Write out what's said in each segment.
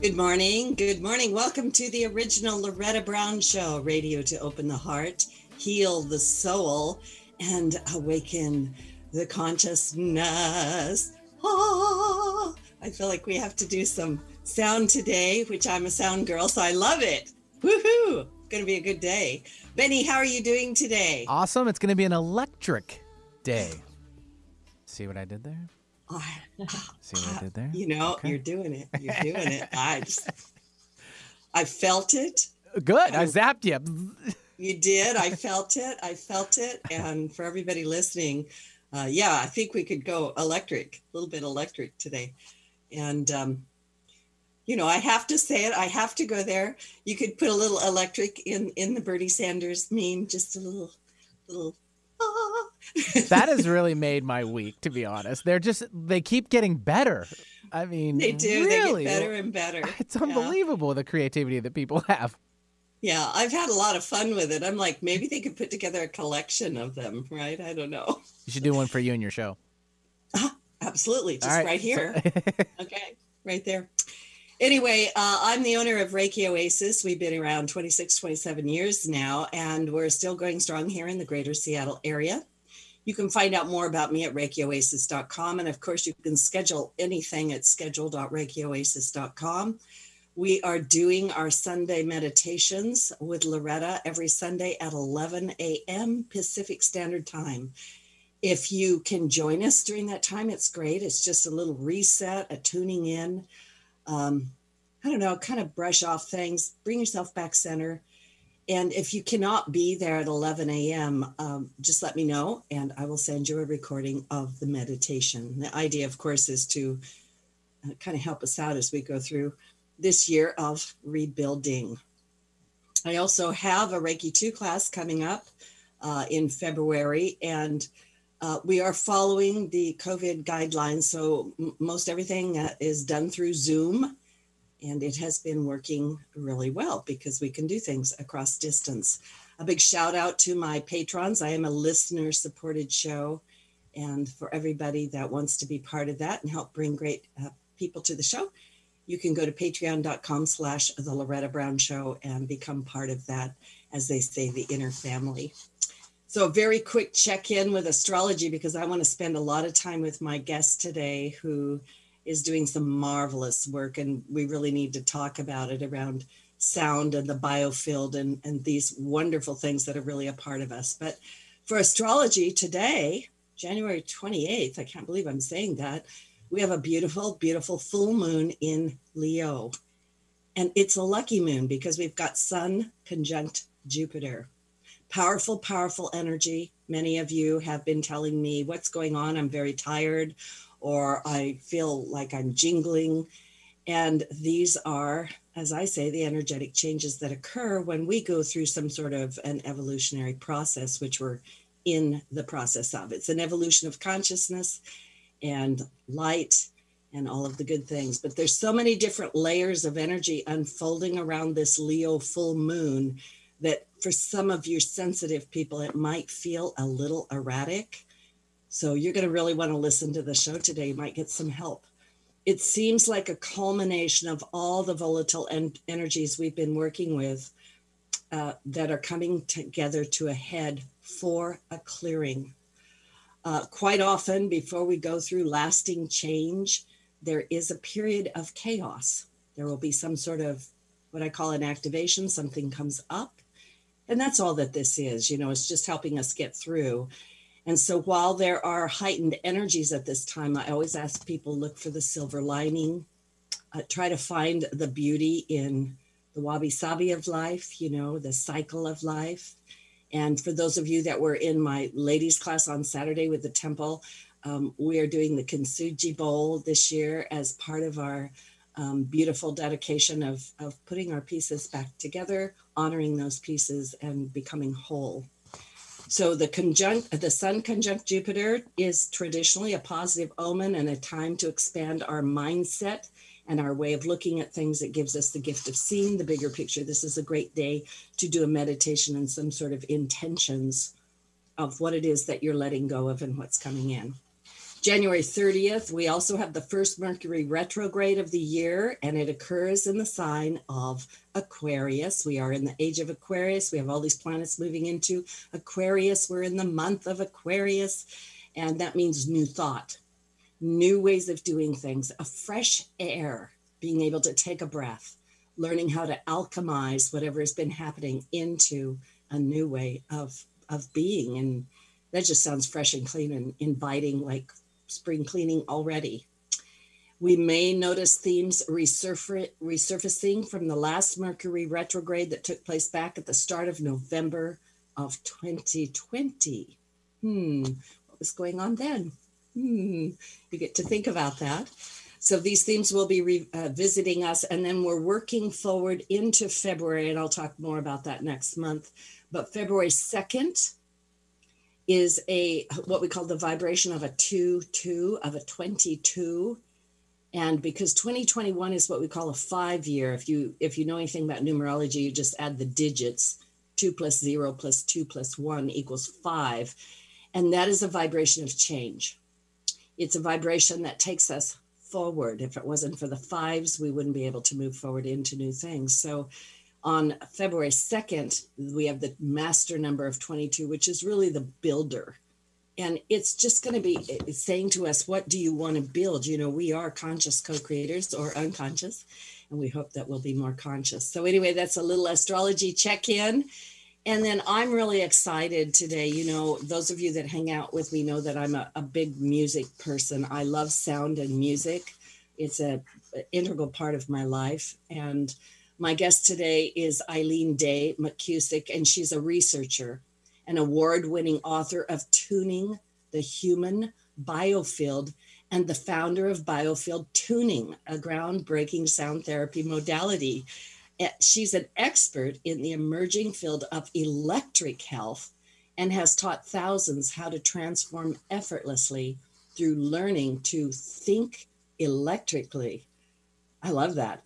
Good morning. Good morning. Welcome to the original Loretta Brown Show, radio to open the heart, heal the soul, and awaken the consciousness. Ah, I feel like we have to do some sound today, which I'm a sound girl, so I love it. Woohoo! Going to be a good day. Benny, how are you doing today? Awesome. It's going to be an electric day. See what I did there? Oh, See what I did there? you know, Okay. you're doing it. You're doing it. I just, I felt it. Good. I zapped you. You did. I felt it. I felt it. And for everybody listening, uh, yeah, I think we could go electric, a little bit electric today. And, um, you know, I have to say it. I have to go there. You could put a little electric in in the Bernie Sanders meme, just a little, little. That has really made my week, to be honest. They're just, they keep getting better. I mean, they do. Really, They get better and better. It's Yeah. unbelievable the creativity that people have. Yeah, I've had a lot of fun with it. I'm like, maybe they could put together a collection of them, right? I don't know. You should do one for you and your show. Absolutely, just right, right here. okay, right there. Anyway, uh, I'm the owner of Reiki Oasis. We've been around 26, 27 years now, and we're still going strong here in the greater Seattle area. You can find out more about me at ReikiOasis.com. And of course, you can schedule anything at schedule.ReikiOasis.com. We are doing our Sunday meditations with Loretta every Sunday at 11 a.m. Pacific Standard Time. If you can join us during that time, it's great. It's just a little reset, a tuning in. Um, I don't know, kind of brush off things, bring yourself back center. And if you cannot be there at 11 a.m., um, just let me know and I will send you a recording of the meditation. The idea, of course, is to uh, kind of help us out as we go through this year of rebuilding. I also have a Reiki 2 class coming up uh, in February, and uh, we are following the COVID guidelines. So m- most everything uh, is done through Zoom, and it has been working really well because we can do things across distance. A big shout out to my patrons. I am a listener supported show. And for everybody that wants to be part of that and help bring great uh, people to the show, you can go to patreon.com slash the Loretta Brown Show and become part of that, as they say, the inner family. So, a very quick check in with astrology because I want to spend a lot of time with my guest today who is doing some marvelous work. And we really need to talk about it around sound and the biofield and, and these wonderful things that are really a part of us. But for astrology today, January 28th, I can't believe I'm saying that, we have a beautiful, beautiful full moon in Leo. And it's a lucky moon because we've got Sun conjunct Jupiter powerful, powerful energy. Many of you have been telling me what's going on. I'm very tired, or I feel like I'm jingling. And these are, as I say, the energetic changes that occur when we go through some sort of an evolutionary process, which we're in the process of. It's an evolution of consciousness and light and all of the good things. But there's so many different layers of energy unfolding around this Leo full moon that for some of you sensitive people, it might feel a little erratic. So you're going to really want to listen to the show today. You might get some help. It seems like a culmination of all the volatile en- energies we've been working with uh, that are coming together to a head for a clearing. Uh, quite often, before we go through lasting change, there is a period of chaos. There will be some sort of what I call an activation, something comes up. And that's all that this is, you know, it's just helping us get through. And so while there are heightened energies at this time, I always ask people look for the silver lining, uh, try to find the beauty in the wabi sabi of life, you know, the cycle of life. And for those of you that were in my ladies class on Saturday with the temple, um, we are doing the Kintsugi Bowl this year as part of our um, beautiful dedication of, of putting our pieces back together, honoring those pieces, and becoming whole. So the conjunct, the Sun conjunct Jupiter is traditionally a positive omen and a time to expand our mindset and our way of looking at things. It gives us the gift of seeing the bigger picture. This is a great day to do a meditation and some sort of intentions of what it is that you're letting go of and what's coming in. January 30th, we also have the first Mercury retrograde of the year, and it occurs in the sign of Aquarius. We are in the age of Aquarius. We have all these planets moving into Aquarius. We're in the month of Aquarius, and that means new thought, new ways of doing things, a fresh air, being able to take a breath, learning how to alchemize whatever has been happening into a new way of, of being. And that just sounds fresh and clean and inviting, like spring cleaning already. We may notice themes resurfacing from the last Mercury retrograde that took place back at the start of November of 2020. Hmm, what was going on then? Hmm, you get to think about that. So these themes will be revisiting uh, us, and then we're working forward into February, and I'll talk more about that next month. But February 2nd, is a what we call the vibration of a 2 2 of a 22 and because 2021 is what we call a five year if you if you know anything about numerology you just add the digits 2 plus 0 plus 2 plus 1 equals 5 and that is a vibration of change. It's a vibration that takes us forward. If it wasn't for the fives we wouldn't be able to move forward into new things. So on February 2nd, we have the master number of 22, which is really the builder. And it's just going to be saying to us, what do you want to build? You know, we are conscious co creators or unconscious, and we hope that we'll be more conscious. So, anyway, that's a little astrology check in. And then I'm really excited today. You know, those of you that hang out with me know that I'm a, a big music person. I love sound and music, it's a, a integral part of my life. And my guest today is Eileen Day McKusick, and she's a researcher, an award winning author of Tuning the Human Biofield, and the founder of Biofield Tuning, a groundbreaking sound therapy modality. Eh, she's an expert in the emerging field of electric health and has taught thousands how to transform effortlessly through learning to think electrically. I love that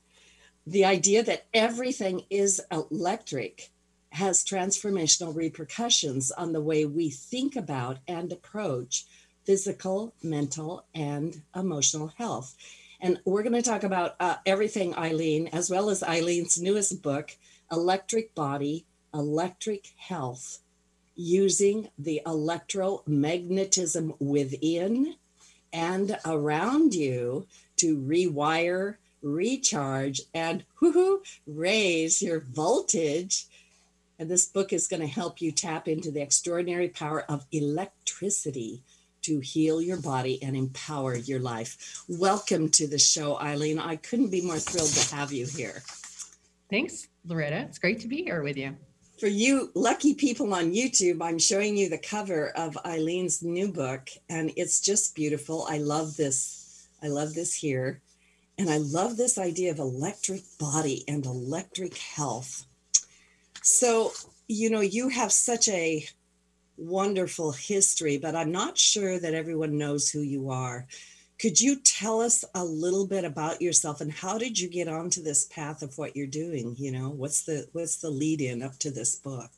the idea that everything is electric has transformational repercussions on the way we think about and approach physical, mental, and emotional health. And we're going to talk about uh, everything, Eileen, as well as Eileen's newest book, Electric Body, Electric Health, using the electromagnetism within and around you to rewire recharge, and whoo raise your voltage. And this book is going to help you tap into the extraordinary power of electricity to heal your body and empower your life. Welcome to the show, Eileen. I couldn't be more thrilled to have you here. Thanks, Loretta. It's great to be here with you. For you lucky people on YouTube, I'm showing you the cover of Eileen's new book, and it's just beautiful. I love this. I love this here. And I love this idea of electric body and electric health. So, you know, you have such a wonderful history, but I'm not sure that everyone knows who you are. Could you tell us a little bit about yourself and how did you get onto this path of what you're doing? You know, what's the what's the lead in up to this book?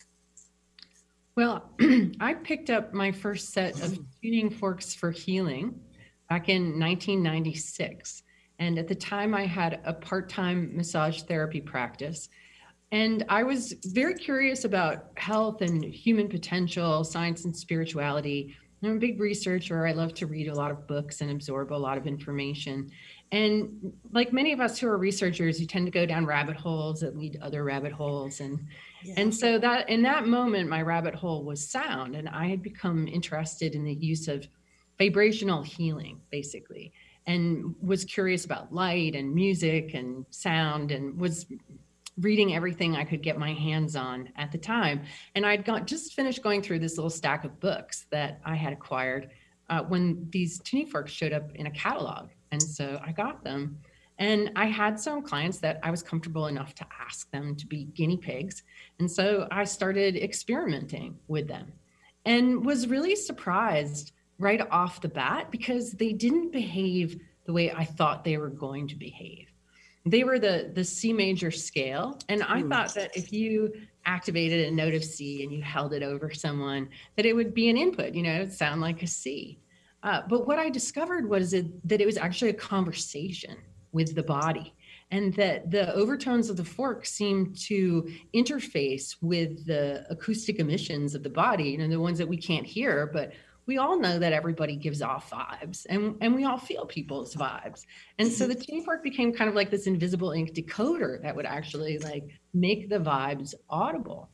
Well, I picked up my first set of mm. tuning forks for healing back in 1996. And at the time, I had a part time massage therapy practice. And I was very curious about health and human potential, science and spirituality. I'm a big researcher. I love to read a lot of books and absorb a lot of information. And like many of us who are researchers, you tend to go down rabbit holes that lead to other rabbit holes. And yeah. and so that in that moment, my rabbit hole was sound. And I had become interested in the use of vibrational healing, basically and was curious about light and music and sound and was reading everything I could get my hands on at the time. And I'd got just finished going through this little stack of books that I had acquired uh, when these tuning forks showed up in a catalog. And so I got them. And I had some clients that I was comfortable enough to ask them to be guinea pigs. And so I started experimenting with them and was really surprised right off the bat because they didn't behave the way I thought they were going to behave. They were the the C major scale, and I mm. thought that if you activated a note of C and you held it over someone, that it would be an input. You know, it would sound like a C. Uh, but what I discovered was it, that it was actually a conversation with the body and that the overtones of the fork seem to interface with the acoustic emissions of the body, you know, the ones that we can't hear, but we all know that everybody gives off vibes and, and we all feel people's vibes. And so mm-hmm. the tuning fork became kind of like this invisible ink decoder that would actually like make the vibes audible.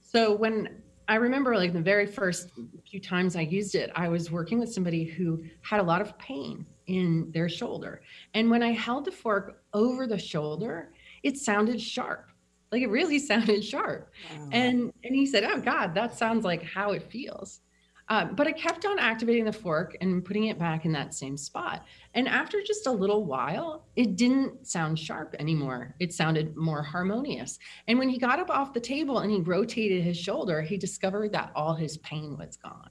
So when I remember like the very first few times I used it, I was working with somebody who had a lot of pain in their shoulder. And when I held the fork over the shoulder, it sounded sharp. Like it really sounded sharp. Wow. And and he said, "Oh god, that sounds like how it feels." Uh, but I kept on activating the fork and putting it back in that same spot. And after just a little while, it didn't sound sharp anymore. It sounded more harmonious. And when he got up off the table and he rotated his shoulder, he discovered that all his pain was gone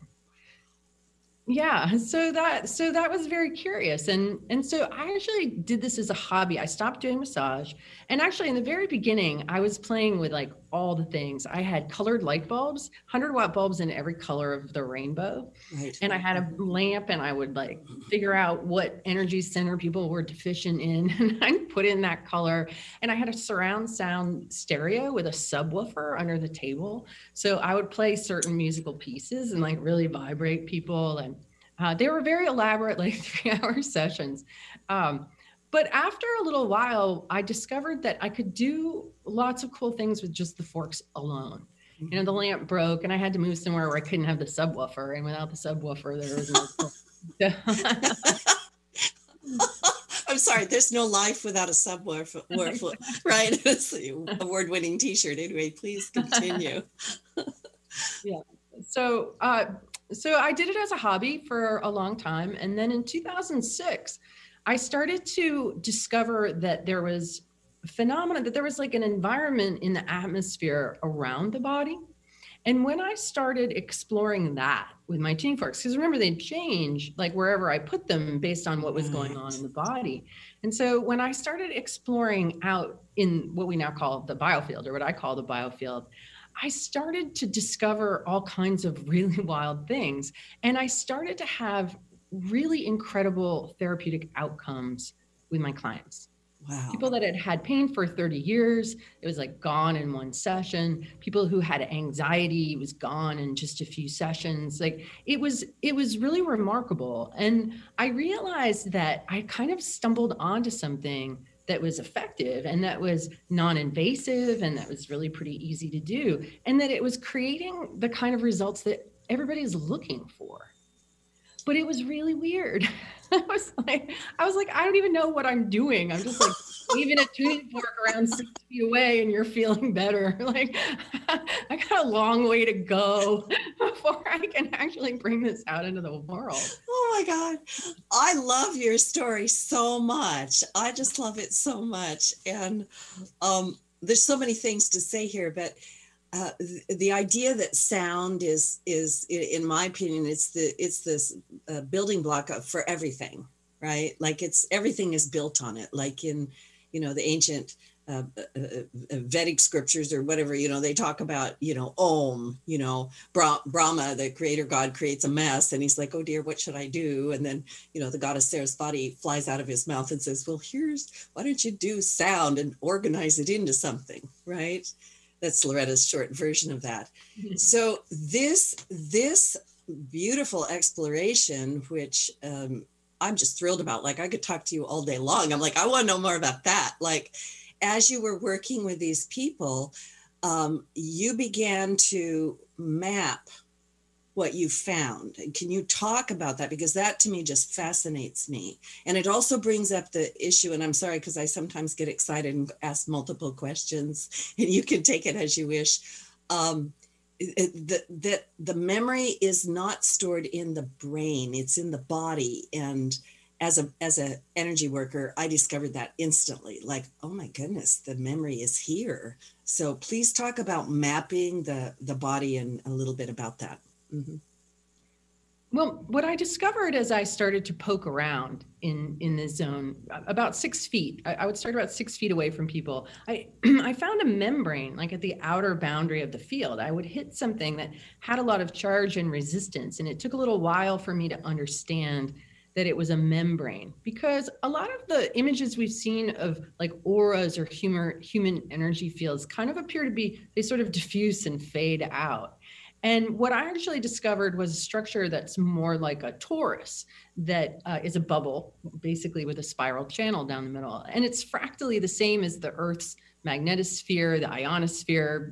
yeah so that so that was very curious and and so i actually did this as a hobby. I stopped doing massage and actually in the very beginning i was playing with like all the things. I had colored light bulbs 100 watt bulbs in every color of the rainbow right. and i had a lamp and i would like figure out what energy center people were deficient in and i put in that color and i had a surround sound stereo with a subwoofer under the table. So i would play certain musical pieces and like really vibrate people and uh, they were very elaborate, like three hour sessions. Um, but after a little while, I discovered that I could do lots of cool things with just the forks alone. You know, the mm-hmm. lamp broke and I had to move somewhere where I couldn't have the subwoofer. And without the subwoofer, there was no. I'm sorry, there's no life without a subwoofer, right? It's the award winning t shirt. Anyway, please continue. yeah. So, uh, so I did it as a hobby for a long time. And then in 2006, I started to discover that there was a phenomenon, that there was like an environment in the atmosphere around the body. And when I started exploring that with my tuning forks, because remember they'd change like wherever I put them based on what was going on in the body. And so when I started exploring out in what we now call the biofield, or what I call the biofield, I started to discover all kinds of really wild things. And I started to have really incredible therapeutic outcomes with my clients. Wow. People that had had pain for 30 years, it was like gone in one session. People who had anxiety was gone in just a few sessions. Like it was it was really remarkable. And I realized that I kind of stumbled onto something that was effective and that was non-invasive and that was really pretty easy to do and that it was creating the kind of results that everybody is looking for. But it was really weird. I was like i was like i don't even know what i'm doing. I'm just like even a tuning fork around six feet away and you're feeling better. Like I got a long way to go before I can actually bring this out into the world. Oh my God. I love your story so much. I just love it so much. And um, there's so many things to say here, but uh, the, the, idea that sound is is in my opinion it's the it's this uh, building block of, for everything right like it's everything is built on it like in you know the ancient uh, uh, uh, Vedic scriptures or whatever, you know, they talk about, you know, Om, you know, Brahma, the creator God creates a mess and he's like, oh dear, what should I do? And then, you know, the goddess Sarasvati flies out of his mouth and says, well, here's, why don't you do sound and organize it into something, right? That's Loretta's short version of that. Mm-hmm. So this, this beautiful exploration, which um, I'm just thrilled about. Like I could talk to you all day long. I'm like, I want to know more about that. Like as you were working with these people, um, you began to map what you found. Can you talk about that? Because that to me just fascinates me. And it also brings up the issue, and I'm sorry because I sometimes get excited and ask multiple questions, and you can take it as you wish. Um, that that the memory is not stored in the brain it's in the body. And as a as a energy worker i discovered that instantly like oh my goodness the memory is here. So please talk about mapping the the body and a little bit about that. Mm-hmm. Well, what I discovered as I started to poke around in in this zone, about six feet, I, I would start about six feet away from people. I I found a membrane like at the outer boundary of the field. I would hit something that had a lot of charge and resistance, and it took a little while for me to understand that it was a membrane because a lot of the images we've seen of like auras or human human energy fields kind of appear to be they sort of diffuse and fade out and what I actually discovered was a structure that's more like a torus that uh, is a bubble, basically with a spiral channel down the middle. And it's fractally the same as the Earth's magnetosphere, the ionosphere,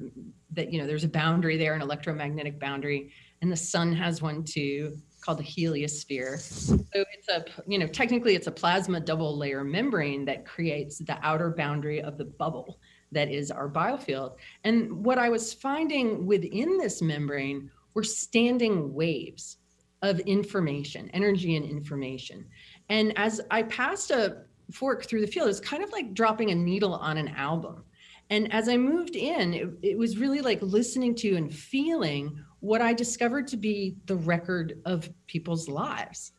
that, you know, there's a boundary there, an electromagnetic boundary. And the sun has one too called the heliosphere. So it's a, you know, technically it's a plasma double layer membrane that creates the outer boundary of the bubble that is our biofield. And what I was finding within this membrane were standing waves of information, energy and information. And as I passed a fork through the field, it was kind of like dropping a needle on an album. And as I moved in, it, it was really like listening to and feeling what I discovered to be the record of people's lives.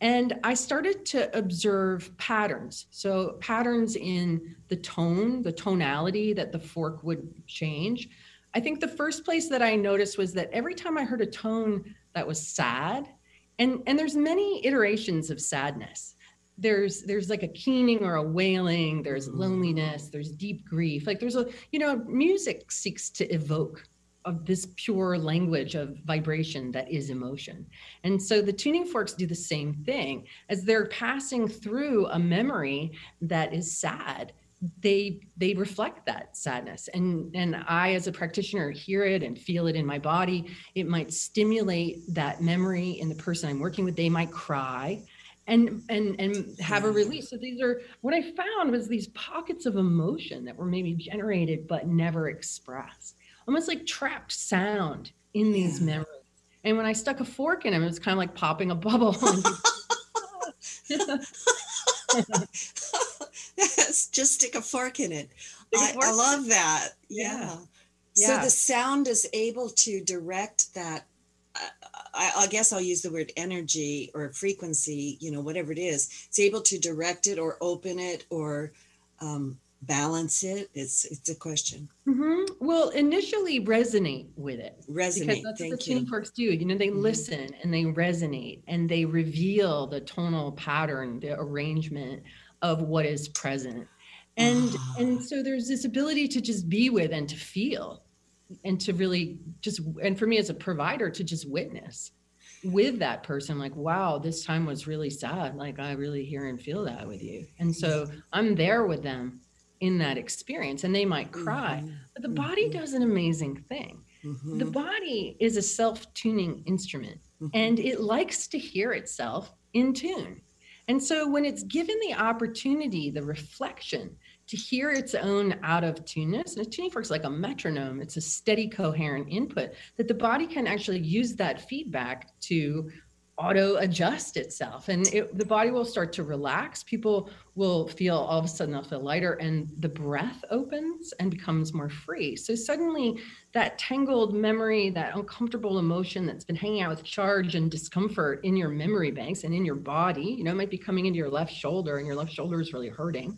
And I started to observe patterns. So, patterns in the tone, the tonality that the fork would change. I think the first place that I noticed was that every time I heard a tone that was sad, and, and there's many iterations of sadness. There's there's like a keening or a wailing, there's mm-hmm. loneliness, there's deep grief. Like there's a, you know, music seeks to evoke of this pure language of vibration that is emotion. And so the tuning forks do the same thing. As they're passing through a memory that is sad they they reflect that sadness. And and i as a practitioner hear it and feel it in my body. It might stimulate that memory in the person i'm working with. They might cry and and and have a release. So these are what i found was these pockets of emotion that were maybe generated but never expressed almost like trapped sound in these yeah. memories. And when I stuck a fork in them, it was kind of like popping a bubble. just stick a fork in it. I, I, love that. Yeah. yeah. So the sound is able to direct that. I, I, guess I'll use the word energy or frequency, you know, whatever it is. It's able to direct it or open it or um, balance it? It's it's a question. Mm-hmm. Well, initially resonate with it. Resonate. Because that's Thank what the forks do. You know, they mm-hmm. listen and they resonate and they reveal the tonal pattern, the arrangement of what is present. And oh. and so there's this ability to just be with and to feel and to really just and for me as a provider to just witness with that person like wow this time was really sad like i really hear and feel that with you and so i'm there with them in that experience and they might cry mm-hmm. but the body mm-hmm. does an amazing thing mm-hmm. the body is a self-tuning instrument mm-hmm. and it likes to hear itself in tune and so when it's given the opportunity the reflection to hear its own out of tuneness and a tuning fork is like a metronome it's a steady coherent input that the body can actually use that feedback to auto adjust itself. And it, the body will start to relax. People will feel all of a sudden they'll feel lighter and the breath opens and becomes more free. So suddenly that tangled memory that uncomfortable emotion that's been hanging out with charge and discomfort in your memory banks and in your body you know it might be coming into your left shoulder and your left shoulder is really hurting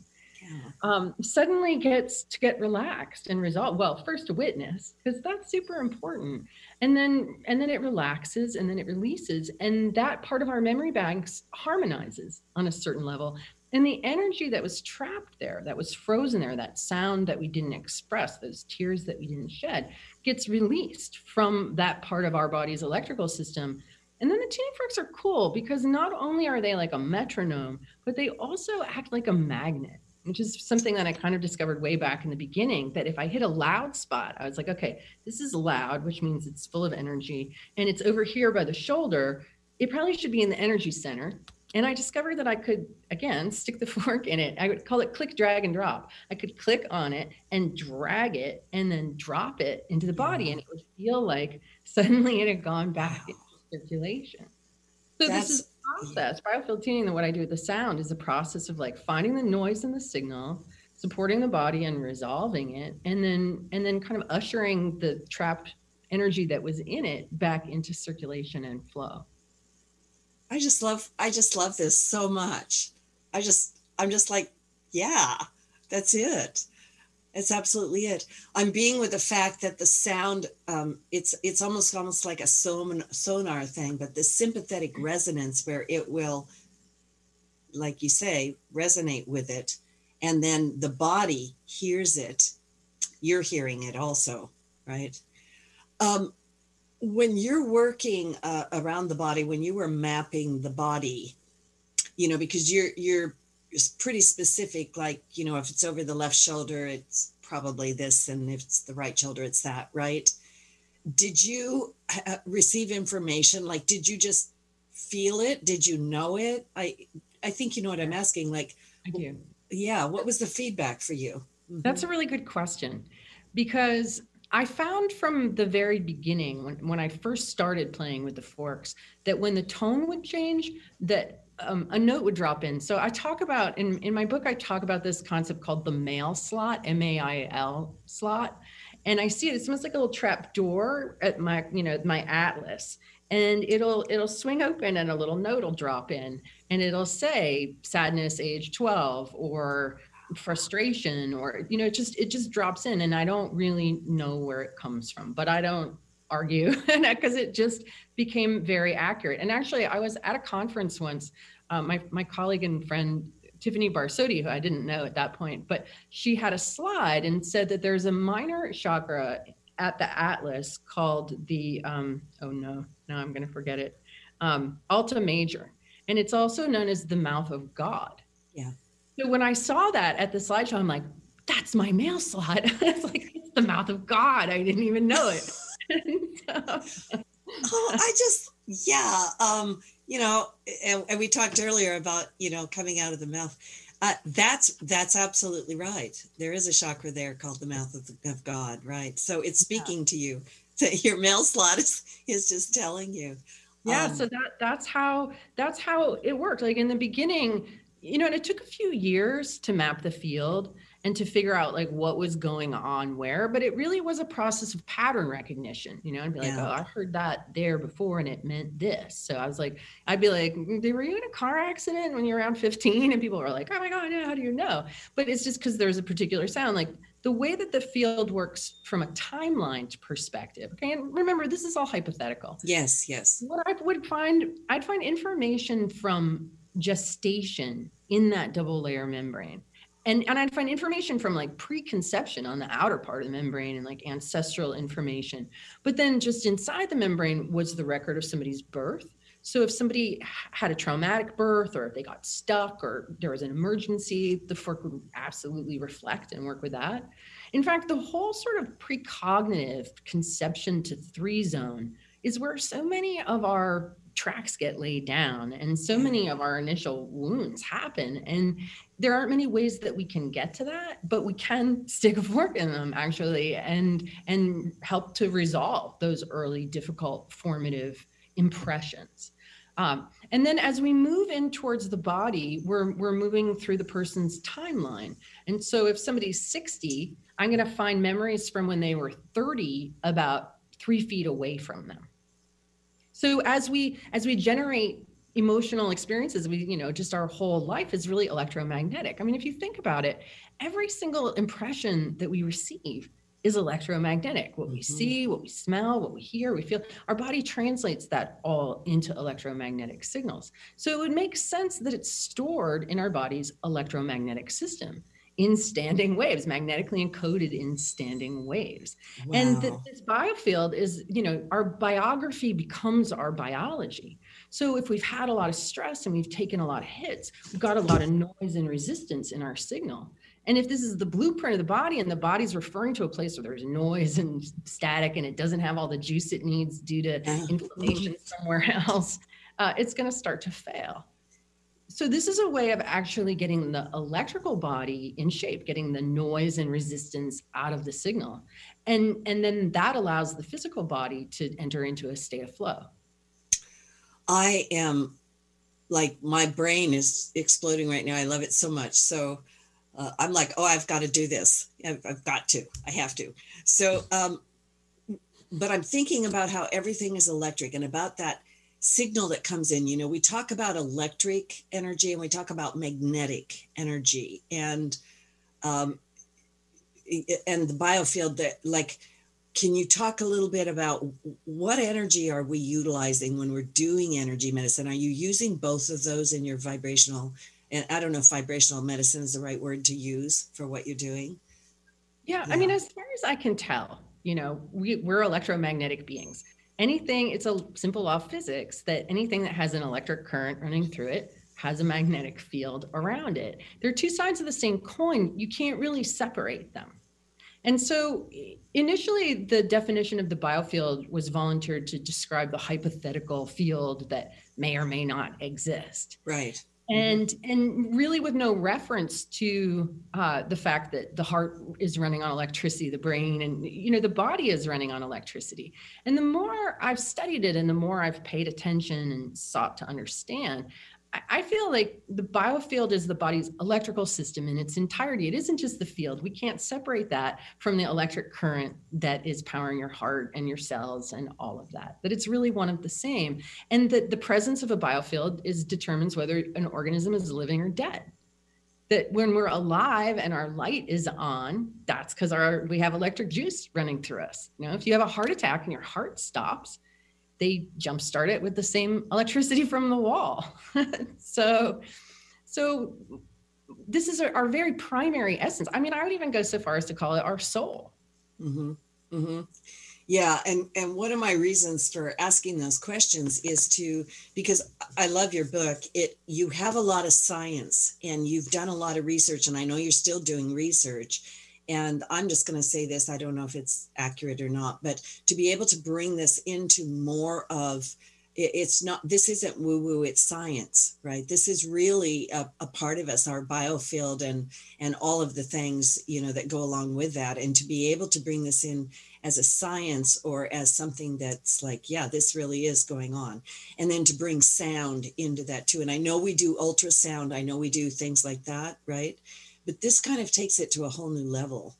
um, suddenly gets to get relaxed and resolve well first to witness because that's super important. And then and then it relaxes and then it releases and that part of our memory banks harmonizes on a certain level. And the energy that was trapped there that was frozen there that sound that we didn't express those tears that we didn't shed gets released from that part of our body's electrical system. And then the tuning forks are cool because not only are they like a metronome but they also act like a magnet which is something that I kind of discovered way back in the beginning that if I hit a loud spot, I was like, okay, this is loud, which means it's full of energy and it's over here by the shoulder. It probably should be in the energy center. And I discovered that I could, again, stick the fork in it. I would call it click, drag, and drop. I could click on it and drag it and then drop it into the body. And it would feel like suddenly it had gone back into circulation. So That's, this is process. Biofield tuning, what I do with the sound is a process of like finding the noise and the signal, supporting the body and resolving it, and then and then kind of ushering the trapped energy that was in it back into circulation and flow. I just love I just love this so much. I just I'm just like, yeah, that's it. It's absolutely it. I'm being with the fact that the sound, um, it's it's almost almost like a sonar thing, but the sympathetic resonance where it will, like you say, resonate with it, and then the body hears it. You're hearing it also, right? Um, when you're working uh, around the body, when you were mapping the body, you know, because you're you're pretty specific like you know if it's over the left shoulder it's probably this and if it's the right shoulder it's that right? Did you uh, receive information? Like did you just feel it? Did you know it? I i think you know what i'm asking like i do. yeah what was the feedback for you? Mm-hmm. that's a really good question because I found from the very beginning when, when I first started playing with the forks that when the tone would change, that um, a note would drop in. So I talk about in in my book, I talk about this concept called the mail slot, M A I L slot, and I see it. It's almost like a little trap door at my you know my atlas, and it'll it'll swing open and a little note will drop in, and it'll say sadness, age twelve, or frustration, or you know it just it just drops in, and I don't really know where it comes from, but I don't argue because it just became very accurate. And actually, I was at a conference once. Uh, my my colleague and friend Tiffany Barsotti, who I didn't know at that point, but she had a slide and said that there's a minor chakra at the atlas called the um, oh no, now I'm going to forget it, um, Alta Major, and it's also known as the mouth of God. Yeah. So when I saw that at the slideshow, I'm like, that's my mail slot. it's like it's the mouth of God. I didn't even know it. oh, I just, yeah. Um, you know, and, and, we talked earlier about, you know, coming out of the mouth. Uh, that's that's absolutely right. There is a chakra there called the mouth of, of God, right? So it's speaking yeah. to you. Your mail slot is is just telling you. Yeah, um, so that that's how that's how it worked. Like in the beginning, you know, and it took a few years to map the field and to figure out like what was going on where but it really was a process of pattern recognition you know and be like yeah. oh i heard that there before and it meant this. So i was like i'd be like mm, were you in a car accident when you were around 15 and people were like oh my god how do you know? But it's just because there's a particular sound like the way that the field works from a timeline perspective okay? And remember this is all hypothetical. Yes yes. What i would find i'd find information from gestation in that double layer membrane and and I'd find information from like preconception on the outer part of the membrane and like ancestral information. But then just inside the membrane was the record of somebody's birth. So if somebody had a traumatic birth or if they got stuck or there was an emergency, the fork would absolutely reflect and work with that. In fact, the whole sort of precognitive conception to three zone is where so many of our tracks get laid down and so many of our initial wounds happen and there aren't many ways that we can get to that but we can stick a fork in them actually and and help to resolve those early difficult formative impressions. Um, and then as we move in towards the body we're we're moving through the person's timeline. And so if somebody's 60 i'm going to find memories from when they were 30 about three feet away from them so as we as we generate emotional experiences we you know just our whole life is really electromagnetic. I mean if you think about it every single impression that we receive is electromagnetic. What we mm-hmm. see what we smell what we hear we feel our body translates that all into electromagnetic signals. So it would make sense that it's stored in our body's electromagnetic system in standing waves, magnetically encoded in standing waves. Wow. And th- this biofield is, you know, our biography becomes our biology. So if we've had a lot of stress and we've taken a lot of hits, we've got a lot of noise and resistance in our signal. And if this is the blueprint of the body and the body's referring to a place where there's noise and static and it doesn't have all the juice it needs due to inflammation somewhere else, uh, it's going to start to fail so this is a way of actually getting the electrical body in shape getting the noise and resistance out of the signal. And and then that allows the physical body to enter into a state of flow. I am like my brain is exploding right now. I love it so much. So uh, i'm like oh i've got to do this. I've, I've got to. I have to. So um but i'm thinking about how everything is electric and about that signal that comes in. You know, we talk about electric energy and we talk about magnetic energy and um, and the biofield that like can you talk a little bit about what energy are we utilizing when we're doing energy medicine? Are you using both of those in your vibrational? And I don't know if vibrational medicine is the right word to use for what you're doing. Yeah, yeah. I mean, as far as I can tell, you know, we, we're electromagnetic beings. Anything, it's a simple law of physics that anything that has an electric current running through it has a magnetic field around it. They're two sides of the same coin. You can't really separate them. And so initially, the definition of the biofield was volunteered to describe the hypothetical field that may or may not exist. Right. And and really with no reference to uh, the fact that the heart is running on electricity, the brain, and you know the body is running on electricity. And the more I've studied it, and the more I've paid attention and sought to understand, I feel like the biofield is the body's electrical system in its entirety. It isn't just the field. We can't separate that from the electric current that is powering your heart and your cells and all of that. That it's really one of the same. And that the presence of a biofield is determines whether an organism is living or dead. That when we're alive and our light is on, that's because our we have electric juice running through us. You know, if you have a heart attack and your heart stops, they jumpstart it with the same electricity from the wall. so, so this is our, our, very primary essence. I mean, I would even go so far as to call it our soul. Mm-hmm. Mm-hmm. Yeah, and and one of my reasons for asking those questions is to because I love your book. It you have a lot of science and you've done a lot of research, and I know you're still doing research and i'm just going to say this i don't know if it's accurate or not but to be able to bring this into more of it's not this isn't woo woo it's science right? This is really a, a, part of us our biofield and and all of the things you know that go along with that. And to be able to bring this in as a science or as something that's like yeah this really is going on. And then to bring sound into that too. And i know we do ultrasound i know we do things like that right but this kind of takes it to a whole new level.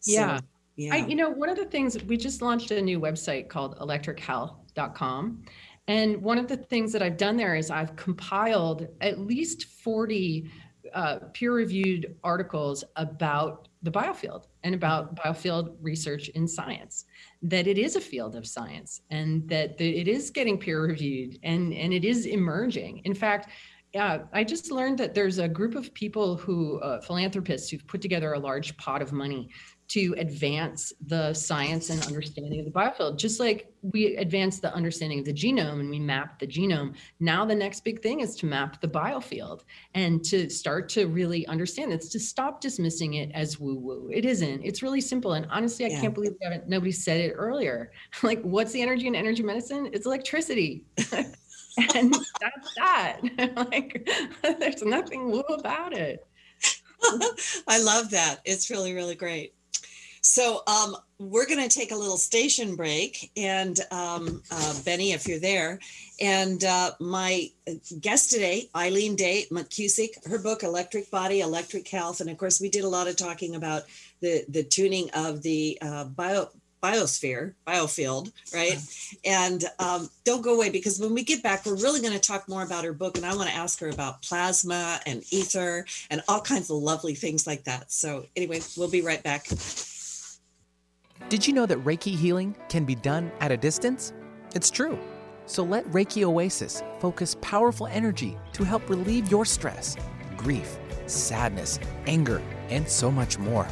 So, yeah. Yeah. I, you know, one of the things we just launched a new website called electrichealth.com. And one of the things that I've done there is I've compiled at least 40 uh, peer reviewed articles about the biofield and about biofield research in science that it is a field of science and that it is getting peer reviewed and, and it is emerging. In fact, yeah, I just learned that there's a group of people who, uh, philanthropists, who've put together a large pot of money to advance the science and understanding of the biofield. Just like we advanced the understanding of the genome and we mapped the genome, now the next big thing is to map the biofield and to start to really understand this, to stop dismissing it as woo woo. It isn't. It's really simple. And honestly, I yeah. can't believe nobody said it earlier. like, what's the energy in energy medicine? It's electricity. and that's that. like, there's nothing woo about it. I love that. It's really, really great. So um, we're going to take a little station break, and um, uh, Benny, if you're there, and uh, my guest today, Eileen Day McKusick, her book "Electric Body, Electric Health," and of course, we did a lot of talking about the the tuning of the uh, bio biosphere, biofield, right? And um, don't go away because when we get back, we're really going to talk more about her book. And I want to ask her about plasma and ether and all kinds of lovely things like that. So, anyway, we'll be right back. Did you know that Reiki healing can be done at a distance? It's true. So let Reiki Oasis focus powerful energy to help relieve your stress, grief, sadness, anger, and so much more.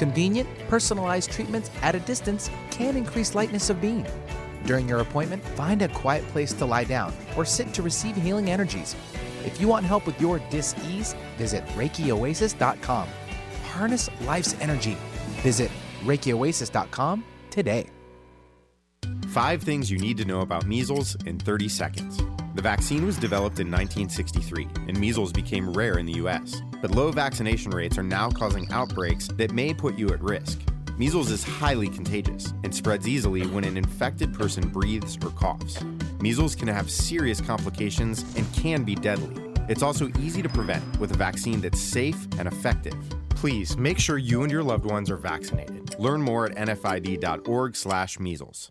Convenient, personalized treatments at a distance can increase lightness of being. During your appointment, find a quiet place to lie down or sit to receive healing energies. If you want help with your dis-ease, visit ReikiOasis.com. Harness life's energy. Visit ReikiOasis.com today. Five things you need to know about measles in 30 seconds. The vaccine was developed in 1963, and measles became rare in the US. But low vaccination rates are now causing outbreaks that may put you at risk. Measles is highly contagious and spreads easily when an infected person breathes or coughs. Measles can have serious complications and can be deadly. It's also easy to prevent with a vaccine that's safe and effective. Please make sure you and your loved ones are vaccinated. Learn more at nfid.org/measles.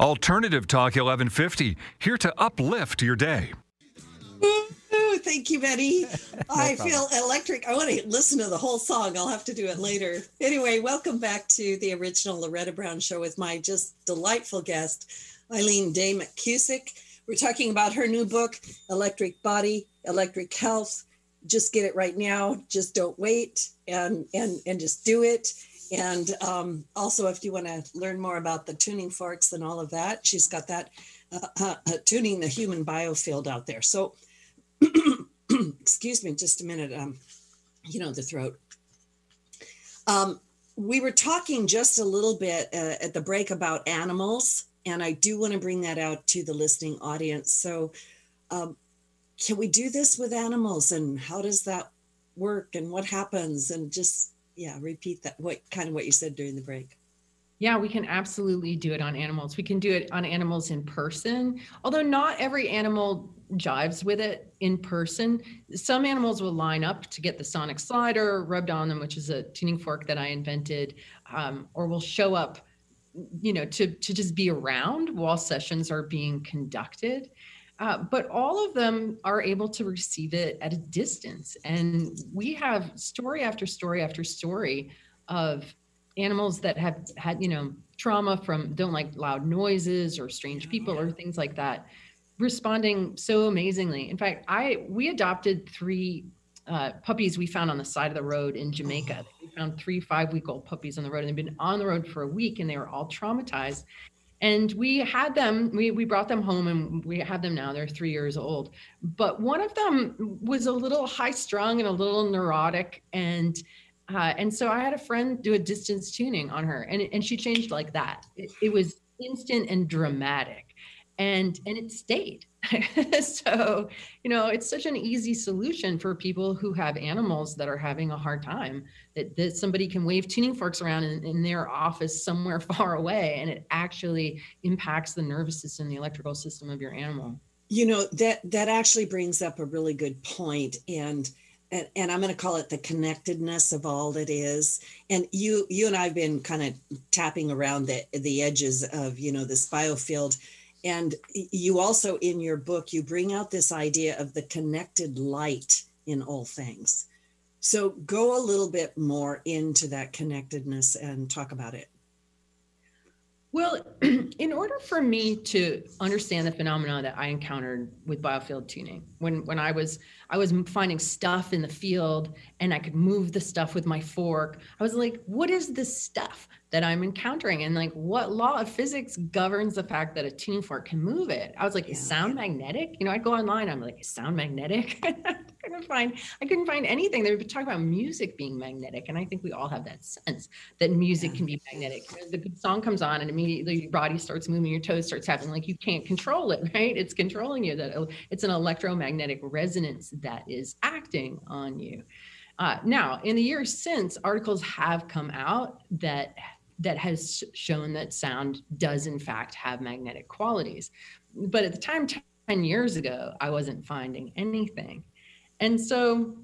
Alternative Talk 1150, here to uplift your day. Ooh, thank you, Betty. I feel electric. I want to listen to the whole song. I'll have to do it later. Anyway, welcome back to the original Loretta Brown show with my just delightful guest, Eileen Day McKusick. We're talking about her new book, Electric Body, Electric Health. Just get it right now. Just don't wait and and and just do it. And um, also, if you want to learn more about the tuning forks and all of that, she's got that uh, uh, uh, tuning the human biofield out there. So, excuse me, just a minute. Um, you know, the throat. Um, we were talking just a little bit uh, at the break about animals, and I do want to bring that out to the listening audience. So, um, can we do this with animals, and how does that work, and what happens, and just yeah, repeat that what kind of what you said during the break. Yeah, we can absolutely do it on animals. We can do it on animals in person, although not every animal jives with it in person. Some animals will line up to get the sonic slider rubbed on them, which is a tuning fork that I invented, um, or will show up, you know, to to just be around while sessions are being conducted. Uh, but all of them are able to receive it at a distance. And we have story after story after story of animals that have had, you know, trauma from don't like loud noises or strange people or things like that, responding so amazingly. In fact, I we adopted three uh, puppies we found on the side of the road in Jamaica. We found three five week old puppies on the road and they've been on the road for a week and they were all traumatized and we had them we, we brought them home and we have them now they're three years old. But one of them was a little high strung and a little neurotic and uh, and so i had a friend do a distance tuning on her and, and she changed like that. It, it was instant and dramatic and and it stayed. So you know it's such an easy solution for people who have animals that are having a hard time that, that somebody can wave tuning forks around in, in their office somewhere far away and it actually impacts the nervous system the electrical system of your animal. You know that that actually brings up a really good point and and, and i'm going to call it the connectedness of all that is. And you you and i've been kind of tapping around the the edges of you know this biofield and you also in your book you bring out this idea of the connected light in all things. So go a little bit more into that connectedness and talk about it. Well, in order for me to understand the phenomena that I encountered with biofield tuning, when when I was I was finding stuff in the field and I could move the stuff with my fork, I was like, what is this stuff that I'm encountering? And like, what law of physics governs the fact that a tuning fork can move it? I was like, is sound magnetic? You know, I'd go online, I'm like, is sound magnetic? I couldn't find I couldn't find anything. They would talk about music being magnetic, and I think we all have that sense that music yeah. can be magnetic. The good song comes on, and immediately your body starts moving, your toes starts happening. Like you can't control it, right? It's controlling you. That it's an electromagnetic resonance that is acting on you. Uh, now, in the years since, articles have come out that that has shown that sound does in fact have magnetic qualities. But at the time, 10 years ago, I wasn't finding anything. And so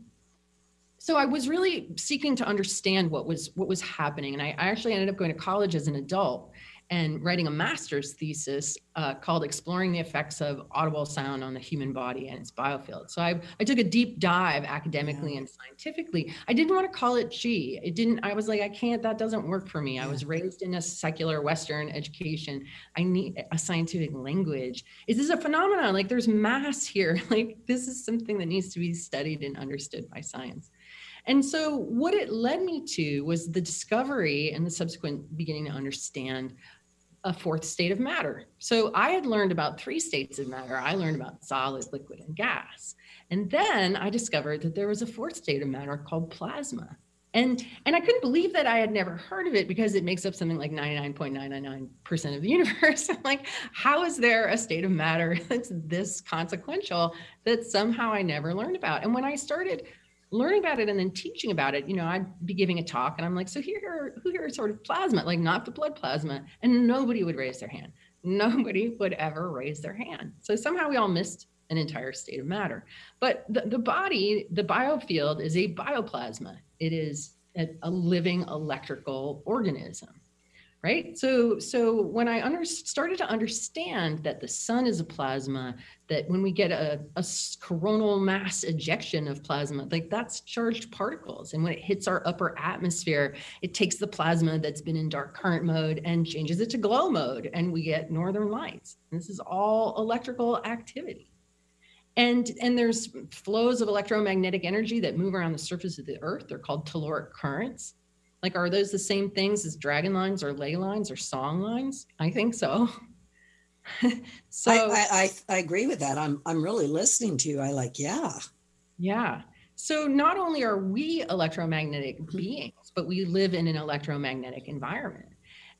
so I was really seeking to understand what was what was happening. And I, I actually ended up going to college as an adult and writing a master's thesis uh, called Exploring the Effects of Audible Sound on the Human Body and its Biofield. So I, I took a deep dive academically yeah. and scientifically. I didn't want to call it G. It didn't, I was like, I can't, that doesn't work for me. I was raised in a secular Western education. I need a scientific language. Is this a phenomenon? Like there's mass here. Like this is something that needs to be studied and understood by science. And so, what it led me to was the discovery and the subsequent beginning to understand a fourth state of matter. So I had learned about three states of matter. I learned about solid, liquid, and gas. And then I discovered that there was a fourth state of matter called plasma. and and i couldn't believe that i had never heard of it because it makes up something like 99.999% of the universe I'm like how is there a state of matter that's this consequential that somehow i never learned about and when i started learning about it and then teaching about it you know i'd be giving a talk and i'm like so here who here is sort of plasma like not the blood plasma and nobody would raise their hand nobody would ever raise their hand so somehow we all missed an entire state of matter. But the, the body, the biofield is a bioplasma. It is a, a living electrical organism right? So so when i under, started to understand that the sun is a plasma that when we get a, a, coronal mass ejection of plasma like that's charged particles. And when it hits our upper atmosphere it takes the plasma that's been in dark current mode and changes it to glow mode and we get northern lights. And this is all electrical activity. And and there's flows of electromagnetic energy that move around the surface of the earth. They're called telluric currents like are those the same things as dragon lines or ley lines or song lines? I think so. So I, I, I agree with that. I'm i'm really listening to you. I like yeah. Yeah. So not only are we electromagnetic beings but we live in an electromagnetic environment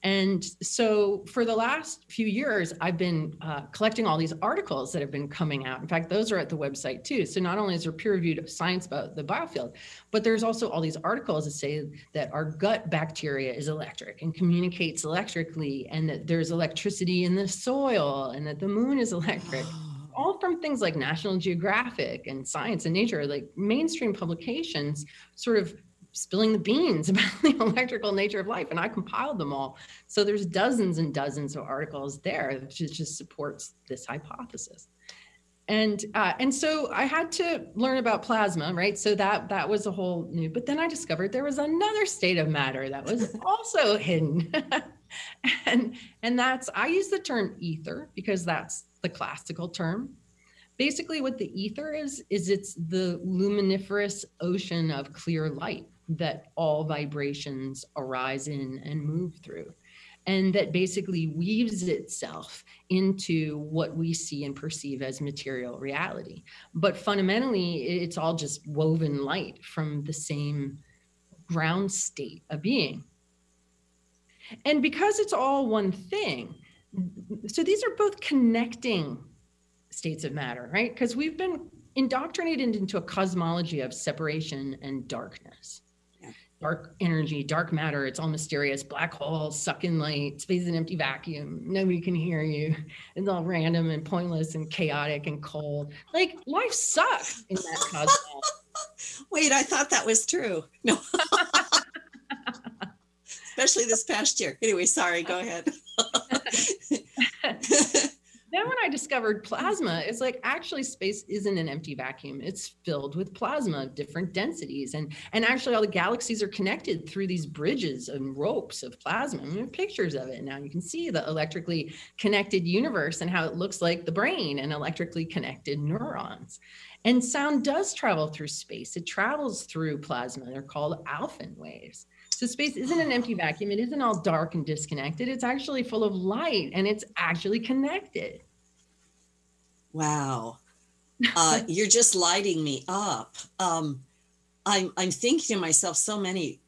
and so for the last few years, I've been uh, collecting all these articles that have been coming out. In fact, those are at the website too. So not only is there peer reviewed science about the biofield, but there's also all these articles that say that our gut bacteria is electric and communicates electrically, and that there's electricity in the soil, and that the moon is electric. all from things like National Geographic and Science and Nature, like mainstream publications, sort of spilling the beans about the electrical nature of life and i compiled them all. So there's dozens and dozens of articles there that just supports this hypothesis. And uh, and so i had to learn about plasma right? So that that was a whole new but then i discovered there was another state of matter that was also hidden. And and that's i use the term ether because that's the classical term. Basically what the ether is is it's the luminiferous ocean of clear light that all vibrations arise in and move through and that basically weaves itself into what we see and perceive as material reality. But fundamentally, it's all just woven light from the same ground state of being. And because it's all one thing, so these are both connecting states of matter, right? Because we've been indoctrinated into a cosmology of separation and darkness dark energy, dark matter. It's all mysterious. Black holes, sucking light, space is an empty vacuum. Nobody can hear you. It's all random and pointless and chaotic and cold. Like life sucks in that cosmos. Wait, I thought that was true. No. Especially this past year. Anyway, sorry, go ahead. Then when I discovered plasma, mm-hmm. it's like actually space isn't an empty vacuum. It's filled with plasma of different densities. And, and actually all the galaxies are connected through these bridges and ropes of plasma. I mean, pictures of it. Now you can see the electrically connected universe and how it looks like the brain and electrically connected neurons. And sound does travel through space. It travels through plasma. They're called Alfvén waves. So space isn't an empty vacuum. It isn't all dark and disconnected. It's actually full of light and it's actually connected. Wow. Uh, you're just lighting me up. Um, I'm, I'm thinking to myself so many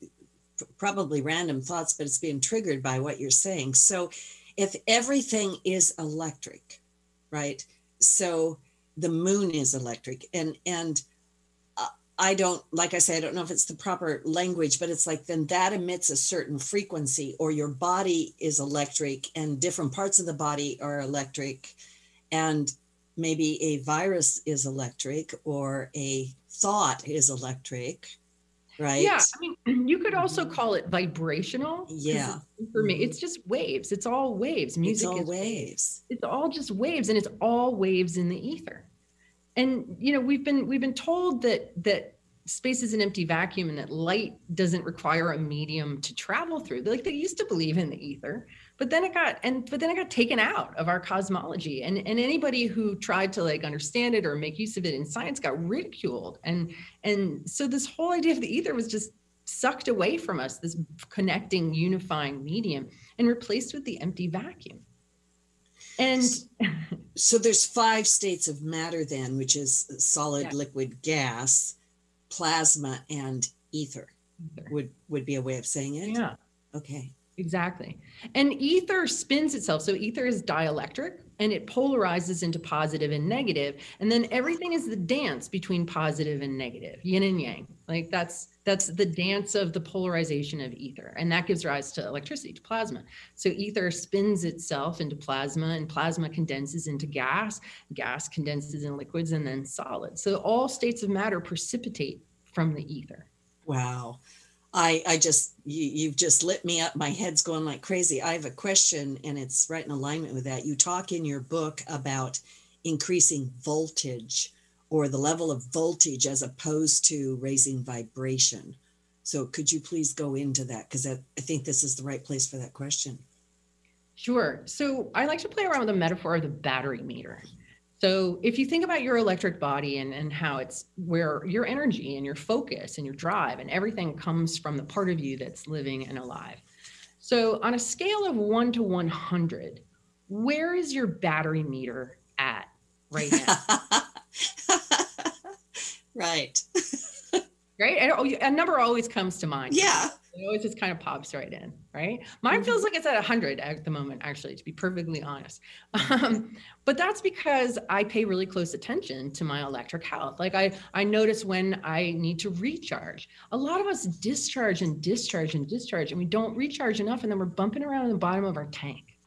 probably random thoughts, but it's being triggered by what you're saying. So if everything is electric, right? So the moon is electric and, and uh, I don't, like I say, I don't know if it's the proper language, but it's like then that emits a certain frequency, or your body is electric and different parts of the body are electric. And maybe a virus is electric or a thought is electric right? Yeah i mean you could also call it vibrational yeah. for me it's just waves it's all waves music it's all is waves. It's all just waves and it's all waves in the ether. And you know we've been we've been told that that space is an empty vacuum and that light doesn't require a medium to travel through like they used to believe in the ether but then it got and but then it got taken out of our cosmology and and anybody who tried to like understand it or make use of it in science got ridiculed and and so this whole idea of the ether was just sucked away from us this connecting unifying medium and replaced with the empty vacuum and so there's five states of matter then which is solid yeah. liquid gas plasma and ether would would be a way of saying it. Yeah. Okay. Exactly. And ether spins itself. So ether is dielectric and it polarizes into positive and negative. And then everything is the dance between positive and negative, yin and yang. Like that's that's the dance of the polarization of ether. And that gives rise to electricity, to plasma. So ether spins itself into plasma and plasma condenses into gas, gas condenses in liquids and then solids. So all states of matter precipitate from the ether. Wow. I, I just you, you've just lit me up. My head's going like crazy. I have a question, and it's right in alignment with that. You talk in your book about increasing voltage or the level of voltage as opposed to raising vibration. So could you please go into that? Because I think this is the right place for that question. Sure. So I like to play around with the metaphor of the battery meter. So if you think about your electric body and, and how it's where your energy and your focus and your drive and everything comes from the part of you that's living and alive. So on a scale of one to 100, where is your battery meter at right now? right. right? A number always comes to mind. Yeah. It always just kind of pops right in, right? Mine feels mm-hmm. like it's at 100 at the moment, actually, to be perfectly honest. Um, but that's because I pay really close attention to my electric health. Like I, I notice when I need to recharge. A lot of us discharge and discharge and discharge, and we don't recharge enough, and then we're bumping around in the bottom of our tank.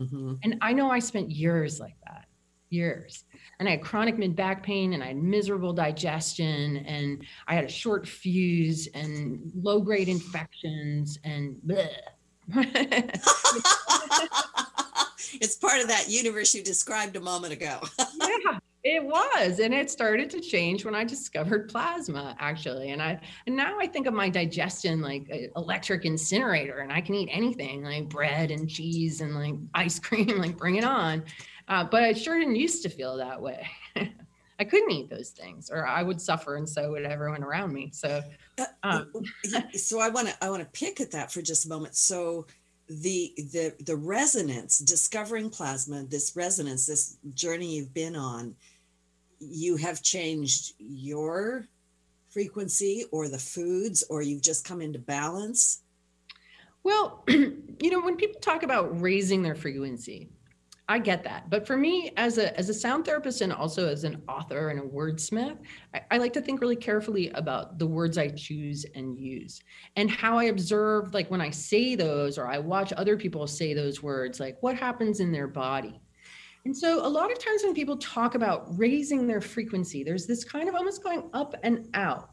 Mm-hmm. And I know I spent years like that, years and I had chronic mid back pain and I had miserable digestion and I had a short fuse and low grade infections and it's part of that universe you described a moment ago. yeah, it was. And it started to change when I discovered plasma actually. And I and now I think of my digestion like electric incinerator and I can eat anything like bread and cheese and like ice cream, like bring it on. Uh, but I sure didn't used to feel that way. I couldn't eat those things, or I would suffer, and so would everyone around me. So, uh, um. so I want to I want to pick at that for just a moment. So, the the the resonance, discovering plasma, this resonance, this journey you've been on, you have changed your frequency or the foods, or you've just come into balance. Well, you know, when people talk about raising their frequency, I get that. But for me, as a as a sound therapist and also as an author and a wordsmith, I, I, like to think really carefully about the words I choose and use and how I observe, like when I say those or I watch other people say those words, like what happens in their body. And so a lot of times when people talk about raising their frequency, there's this kind of almost going up and out.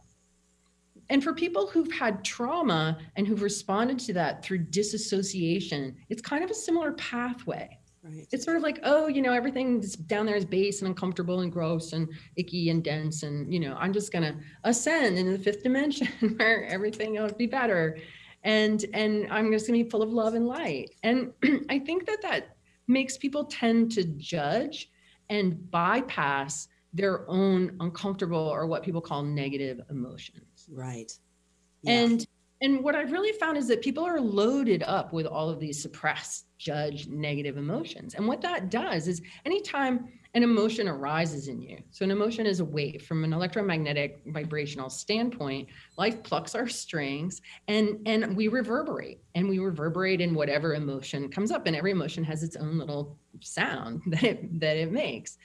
And for people who've had trauma and who've responded to that through disassociation, it's kind of a similar pathway Right. It's sort of like, oh, you know, everything down there is base and uncomfortable and gross and icky and dense. And, you know, I'm just going to ascend into the fifth dimension where everything will be better. And, and I'm just going to be full of love and light. And I think that that makes people tend to judge and bypass their own uncomfortable or what people call negative emotions. Right. Yeah. And and what I've really found is that people are loaded up with all of these suppressed, judged, negative emotions. And what that does is anytime an emotion arises in you, so an emotion is a wave from an electromagnetic vibrational standpoint, life plucks our strings and, and we reverberate and we reverberate in whatever emotion comes up. And every emotion has its own little sound that it, that it makes.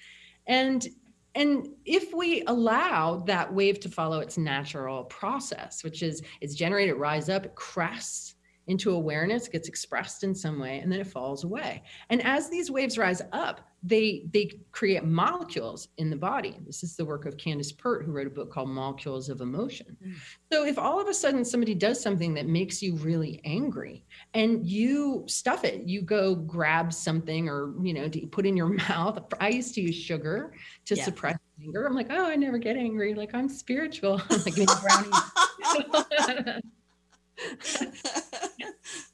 And and if we allow that wave to follow its natural process which is it's generated rise up it crests into awareness gets expressed in some way and then it falls away. And as these waves rise up they they create molecules in the body this is the work of candace pert who wrote a book called molecules of emotion mm. so if all of a sudden somebody does something that makes you really angry and you stuff it you go grab something or you know put in your mouth i used to use sugar to yeah. suppress anger i'm like oh i never get angry like i'm spiritual like brownies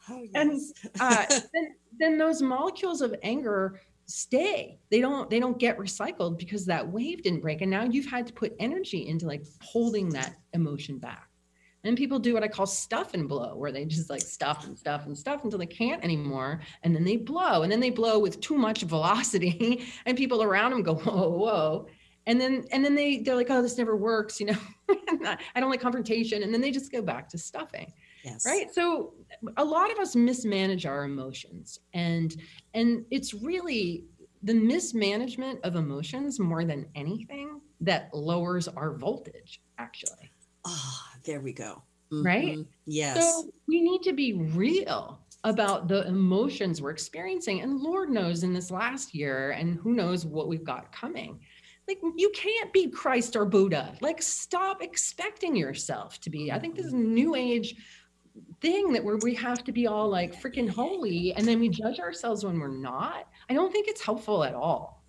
oh, yes. and uh, then, then those molecules of anger stay they don't they don't get recycled because that wave didn't break and now you've had to put energy into like holding that emotion back and people do what i call stuff and blow where they just like stuff and stuff and stuff until they can't anymore and then they blow and then they blow with too much velocity and people around them go whoa whoa and then and then they they're like oh this never works you know I don't like confrontation. And then they just go back to stuffing. Yes. Right. So a lot of us mismanage our emotions and and it's really the mismanagement of emotions more than anything that lowers our voltage, actually. Ah, there we go. Right? Mhm. Yes. So we need to be real about the emotions we're experiencing. And Lord knows in this last year, and who knows what we've got coming. Like, you can't be Christ or Buddha. Like, stop expecting yourself to be. I think this is new age thing that where we have to be all like freaking holy and then we judge ourselves when we're not. I don't think it's helpful at all.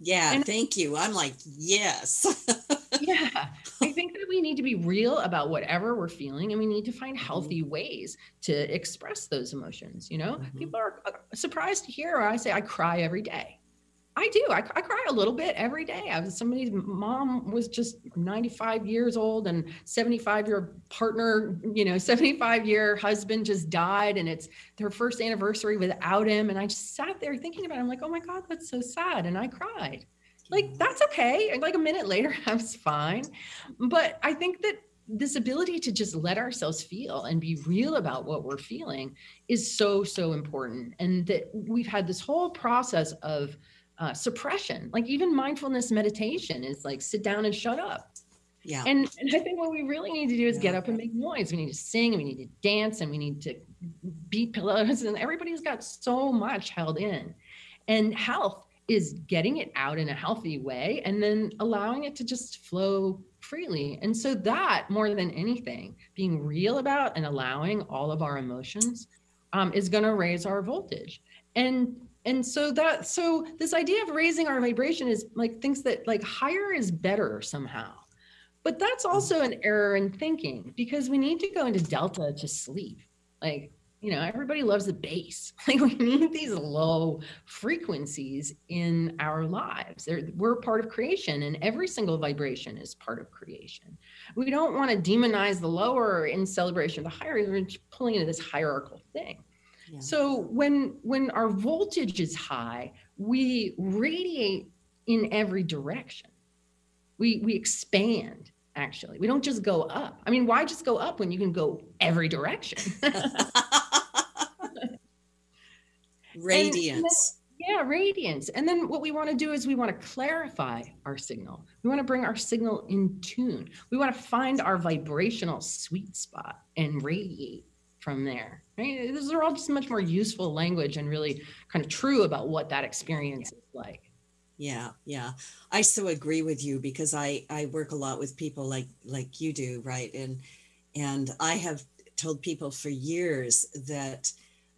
yeah. and- thank you. I'm like, yes. yeah i think that we need to be real about whatever we're feeling and we need to find healthy ways to express those emotions you know Mhm. people are uh, surprised to hear i say i cry every day i do I, I cry a little bit every day. I was somebody's mom was just 95 years old and 75 year partner you know 75 year husband just died and it's their first anniversary without him. And i just sat there thinking about it. I'm like oh my god that's so sad. And i cried. Like that's okay. And like a minute later i was fine. But i think that this ability to just let ourselves feel and be real about what we're feeling is so so important. And that we've had this whole process of uh, suppression like even mindfulness meditation is like sit down and shut up yeah. and, and I think what we really need to do is get up and make noise. We need to sing, and we need to dance, and we need to beat pillows. And everybody's got so much held in. And health is getting it out in a healthy way and then allowing it to just flow freely. And so, that more than anything, being real about and allowing all of our emotions um, is going to raise our voltage. And and so that so this idea of raising our vibration is like thinks that like higher is better somehow but that's mm. also an error in thinking because we need to go into delta to sleep. Like, you know, everybody loves the bass. Like, we need these low frequencies in our lives. They're, we're part of creation, and every single vibration is part of creation. We don't want to demonize the lower in celebration of the higher. We're pulling into this hierarchical thing. Yeah. So when when our voltage is high, we radiate in every direction. We we expand actually. We don't just go up. I mean, why just go up when you can go every direction? Radiance. yeah, radiance. And then what we want to do is we want to clarify our signal. We want to bring our signal in tune. We want to find our vibrational sweet spot and radiate from there. Right? Those are all just much more useful language and really kind of true about what that experience is like. Yeah, yeah. I so agree with you because I I work a lot with people like like you do, right? And and I have told people for years that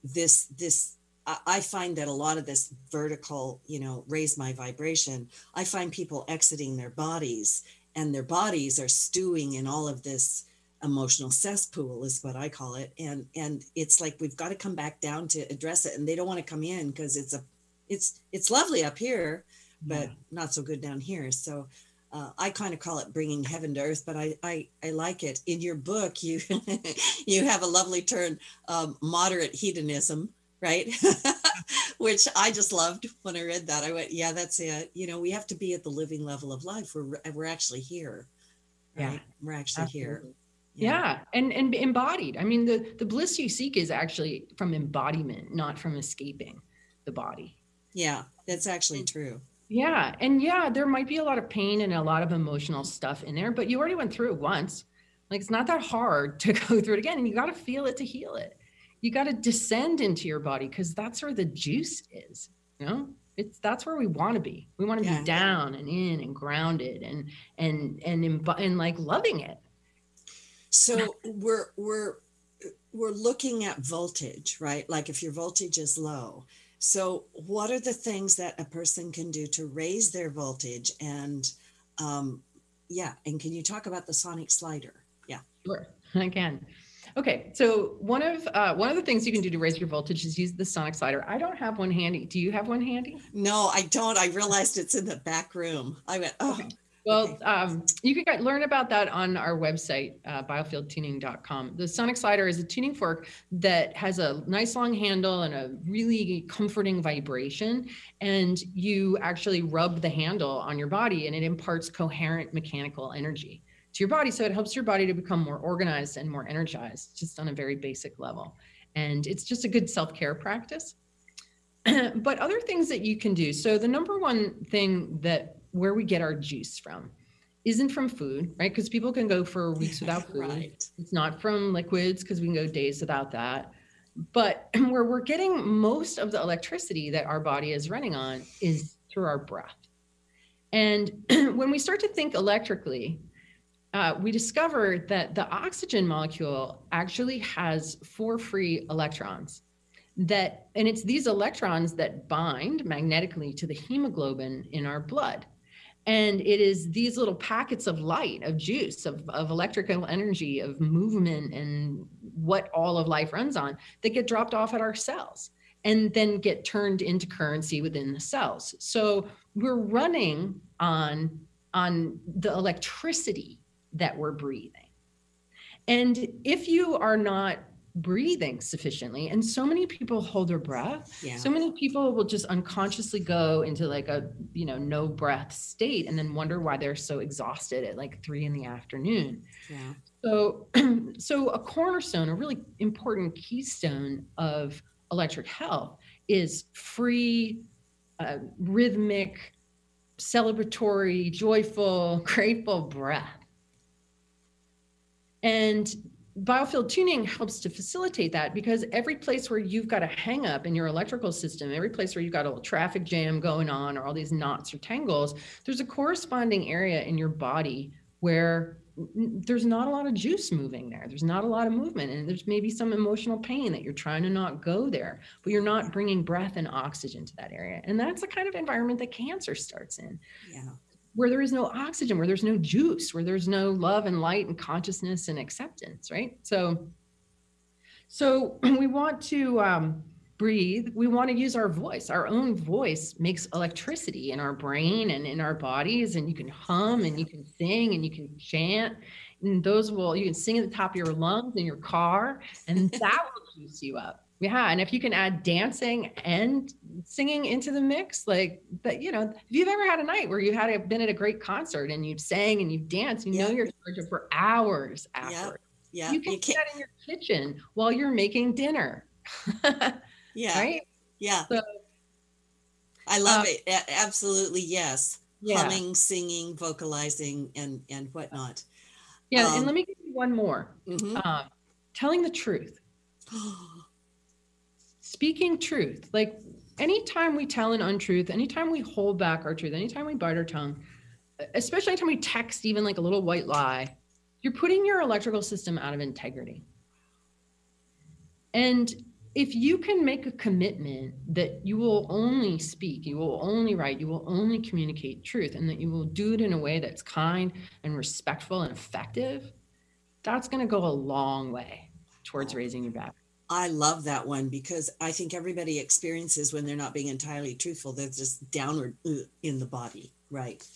this this I find that a lot of this vertical, you know, raise my vibration, I find people exiting their bodies and their bodies are stewing in all of this emotional cesspool is what I call it. And and it's like we've got to come back down to address it and they don't want to come in because it's a it's it's lovely up here but not so good down here. So uh, I kind of call it bringing heaven to earth, but I, I, I like it. In your book, you you have a lovely term, um, moderate hedonism, right? Which I just loved when I read that. I went, yeah, that's it. You know, we have to be at the living level of life. We're we're actually here. Yeah, Right? We're actually here. Absolutely. Yeah. and and embodied. I mean, the the bliss you seek is actually from embodiment, not from escaping the body. Yeah, that's actually true. Yeah. And yeah, there might be a lot of pain and a lot of emotional stuff in there, but you already went through it once. Like it's not that hard to go through it again. And you got to feel it to heal it. You got to descend into your body because that's where the juice is. You know, it's that's where we want to be. We want to Yeah. be down and in and grounded and and and and, and like loving it. So we're we're we're looking at voltage, right? Like if your voltage is low. So what are the things that a person can do to raise their voltage? And um, yeah, and can you talk about the sonic slider? Yeah. Sure, I can. Okay, so one of uh, one of the things you can do to raise your voltage is use the sonic slider. I don't have one handy. Do you have one handy? No, I don't. I realized it's in the back room. I went, oh, Well, um, you can learn about that on our website, uh, biofieldtuning.com. The sonic slider is a tuning fork that has a nice long handle and a really comforting vibration. And you actually rub the handle on your body and it imparts coherent mechanical energy to your body. So it helps your body to become more organized and more energized, just on a very basic level. And it's just a good self care practice. but other things that you can do. So the number one thing that where we get our juice from isn't from food, right? Because people can go for weeks without food. Right. It's not from liquids because we can go days without that. But where we're getting most of the electricity that our body is running on is through our breath. And when we start to think electrically, uh, we discover that the oxygen molecule actually has four free electrons that and it's these electrons that bind magnetically to the hemoglobin in our blood and it is these little packets of light of juice of, of electrical energy of movement and what all of life runs on that get dropped off at our cells and then get turned into currency within the cells. So we're running on on the electricity that we're breathing. And if you are not breathing sufficiently and so many people hold their breath Yeah. so many people will just unconsciously go into like a you know no breath state and then wonder why they're so exhausted at like three in the afternoon Yeah. so so a cornerstone a really important keystone of electric health is free uh, rhythmic celebratory joyful grateful breath and biofield tuning helps to facilitate that because every place where you've got a hang up in your electrical system, every place where you've got a little traffic jam going on or all these knots or tangles, there's a corresponding area in your body where there's not a lot of juice moving there. There's not a lot of movement and there's maybe some emotional pain that you're trying to not go there, but you're not bringing breath and oxygen to that area. And that's the kind of environment that cancer starts in Yeah. Where there is no oxygen, where there's no juice, where there's no love and light and consciousness and acceptance, right? So, so we want to um, breathe. We want to use our voice. Our own voice makes electricity in our brain and in our bodies, and you can hum and you can sing and you can chant. And those will you can sing at the top of your lungs in your car, and that will juice you up. Yeah, and if you can add dancing and singing into the mix, like that, you know, if you've ever had a night where you had a, been at a great concert and you've sang and you've danced, you know Yeah. you're charged for hours after. Yeah. you can You do that in your kitchen while you're making dinner. Yeah. right? Yeah. So, I love uh, it. A- absolutely. Yes. Yeah. Humming, singing, vocalizing, and and whatnot. Yeah. um, and let me give you one more. Mhm. Um, telling the truth, speaking truth. Like anytime we tell an untruth, anytime we hold back our truth, anytime we bite our tongue, especially anytime we text even like a little white lie, you're putting your electrical system out of integrity. And if you can make a commitment that you will only speak, you will only write, you will only communicate truth, and that you will do it in a way that's kind and respectful and effective, that's going to go a long way towards raising your battery. I love that one because I think everybody experiences when they're not being entirely truthful, they're just downward uh, in the body, right?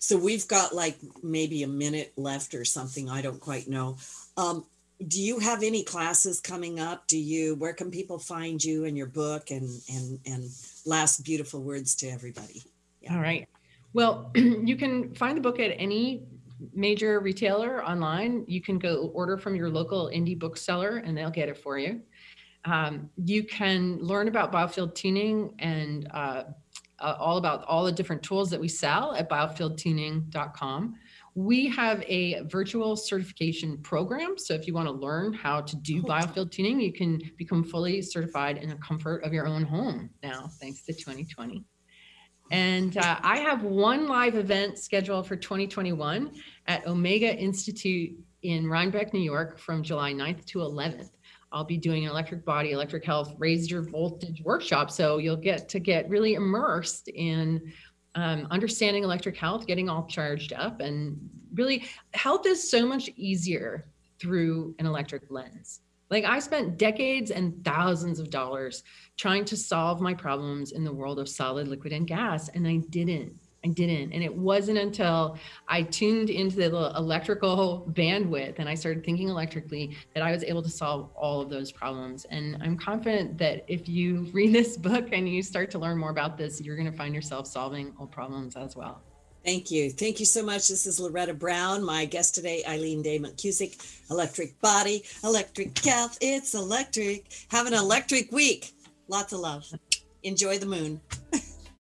So we've got like maybe a minute left or something. I don't quite know. Um, do you have any classes coming up? Do you? Where can people find you and your book and and and last beautiful words to everybody? Yeah. All right. Well, you can find the book at any major retailer online. You can go order from your local indie bookseller and they'll get it for you. Um, you can learn about biofield tuning and uh, uh, all about all the different tools that we sell at biofieldtuning.com. We have a virtual certification program. So if you want to learn how to do biofield tuning, you can become fully certified in the comfort of your own home now, thanks to 2020. And uh, I have one live event scheduled for 2021 at Omega Institute in Rhinebeck, New York from July 9th to 11th. I'll be doing an electric body, electric health, raise your voltage workshop. So you'll get to get really immersed in um, understanding electric health, getting all charged up. And really, health is so much easier through an electric lens. Like I spent decades and thousands of dollars trying to solve my problems in the world of solid, liquid, and gas, and I didn't. I didn't. And it wasn't until I tuned into the electrical bandwidth and I started thinking electrically that I was able to solve all of those problems. And I'm confident that if you read this book and you start to learn more about this, you're going to find yourself solving all problems as well. Thank you. Thank you so much. This is Loretta Brown. My guest today, Eileen Day McKusick. Electric body, electric health. It's electric. Have an electric week. Lots of love. Enjoy the moon.